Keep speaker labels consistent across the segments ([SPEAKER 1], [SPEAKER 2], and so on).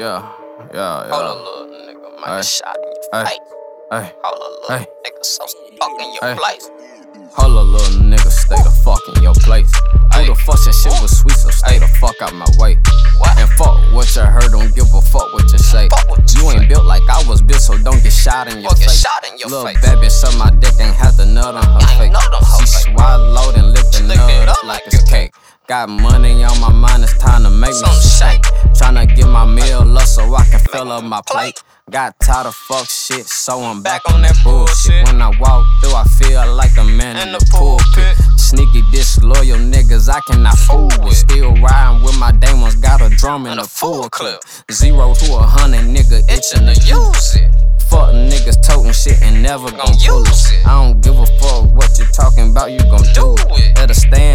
[SPEAKER 1] Yeah, yeah, yeah.
[SPEAKER 2] Hold a little nigga, might
[SPEAKER 1] Ay.
[SPEAKER 2] get shot in your face.
[SPEAKER 1] Hey,
[SPEAKER 2] Hold a little
[SPEAKER 1] Ay.
[SPEAKER 2] nigga, so fuck in your
[SPEAKER 1] Ay.
[SPEAKER 2] place.
[SPEAKER 1] hold a little nigga, stay the fuck in your place. Who
[SPEAKER 2] Ay.
[SPEAKER 1] the fuck that shit was sweet, so stay the fuck out my way.
[SPEAKER 2] What?
[SPEAKER 1] And fuck what you heard, don't give a fuck what you say.
[SPEAKER 2] Fuck what you
[SPEAKER 1] You ain't
[SPEAKER 2] say.
[SPEAKER 1] built like I was built, so don't get shot in your
[SPEAKER 2] Fuck get
[SPEAKER 1] face.
[SPEAKER 2] shot in your
[SPEAKER 1] Little
[SPEAKER 2] face.
[SPEAKER 1] baby, suck my dick, ain't had the nut on her face.
[SPEAKER 2] know them hoe
[SPEAKER 1] She swallowed and licked the nut up
[SPEAKER 2] up
[SPEAKER 1] like it's
[SPEAKER 2] a
[SPEAKER 1] cake. Got money on my mind, it's time to make me
[SPEAKER 2] Some shake.
[SPEAKER 1] Tryna get my meal up so I can fill up my plate. Got tired of fuck shit, so I'm back on that bullshit. When I walk through, I feel like the man in, the, pulpit. Sneaky, disloyal niggas, I cannot fool with. Still riding with my demons, got a drum in
[SPEAKER 2] a full
[SPEAKER 1] clip. Zero to a hundred, nigga,
[SPEAKER 2] Itching to
[SPEAKER 1] use.
[SPEAKER 2] it.
[SPEAKER 1] Fuck niggas toting shit and never gon'
[SPEAKER 2] use it.
[SPEAKER 1] I don't give a fuck what you talking about, you gon' do it.
[SPEAKER 2] it.
[SPEAKER 1] Better stand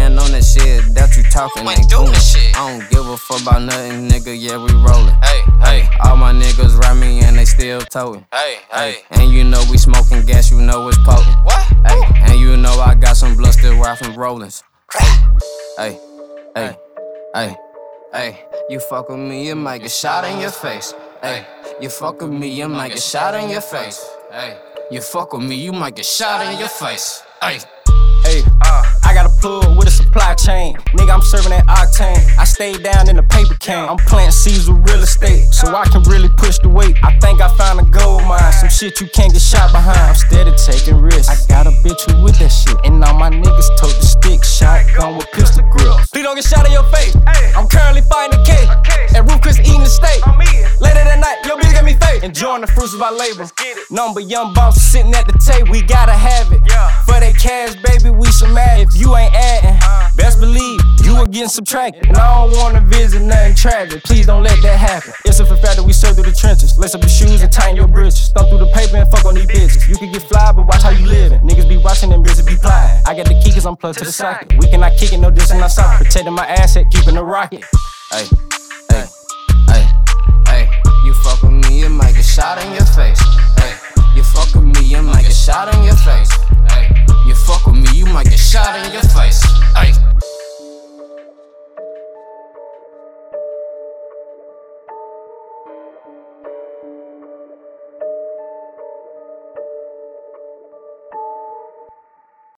[SPEAKER 1] talking
[SPEAKER 2] You ain't
[SPEAKER 1] ain't
[SPEAKER 2] doing
[SPEAKER 1] doing.
[SPEAKER 2] shit.
[SPEAKER 1] I don't give a fuck about nothing, nigga. Yeah, we rollin'.
[SPEAKER 2] Hey,
[SPEAKER 1] Hey, all my niggas ride me and they still
[SPEAKER 2] hey,
[SPEAKER 1] Hey,
[SPEAKER 2] hey.
[SPEAKER 1] and you know we smoking gas, you know it's potent.
[SPEAKER 2] What?
[SPEAKER 1] Hey, and you know I got some blood still right from Rollins. Hey, hey, hey, hey, you fuck with me, you might get shot in your face. Hey, you fuck with me, you might get shot in your face. Hey, you fuck with me, you might get shot in your face. Hey.
[SPEAKER 3] Hey, uh, I got a plug with a supply chain. Nigga, I'm serving that octane. I stayed down in the paper can. I'm planting seeds with real estate, so I can really push the weight. I think I found a gold mine, some shit you can't get shot behind. I'm steady taking risks. I got a bitch who with that shit, and all my niggas tote the stick, shotgun with pistol grip. Please don't get shot in your face. I'm currently fighting a case. And Ruth's Chris eating the steak. Later that night, your bitch got me fake. Enjoying the fruits of our labor. Number young bosses sitting at the table, we gotta have it. For that cash, you will get subtracted. And I don't wanna visit nothing tragic. Please don't let that happen. It's a fact that we serve through the trenches. Lace up your shoes and tighten your britches. Thumb through the paper and fuck on these bitches. You can get fly, but watch how you living. Niggas be watching them bitches be plotting. I got the key cause I'm plugged to the socket. We cannot kick it, no dissing our socket. Protecting my asset, keeping the rocket.
[SPEAKER 1] Hey, hey, hey, hey, you fuck with me, you might get shot in your face. Hey, you fuck with me, you might get shot in your face. Hey, you fuck with me, you might get shot in your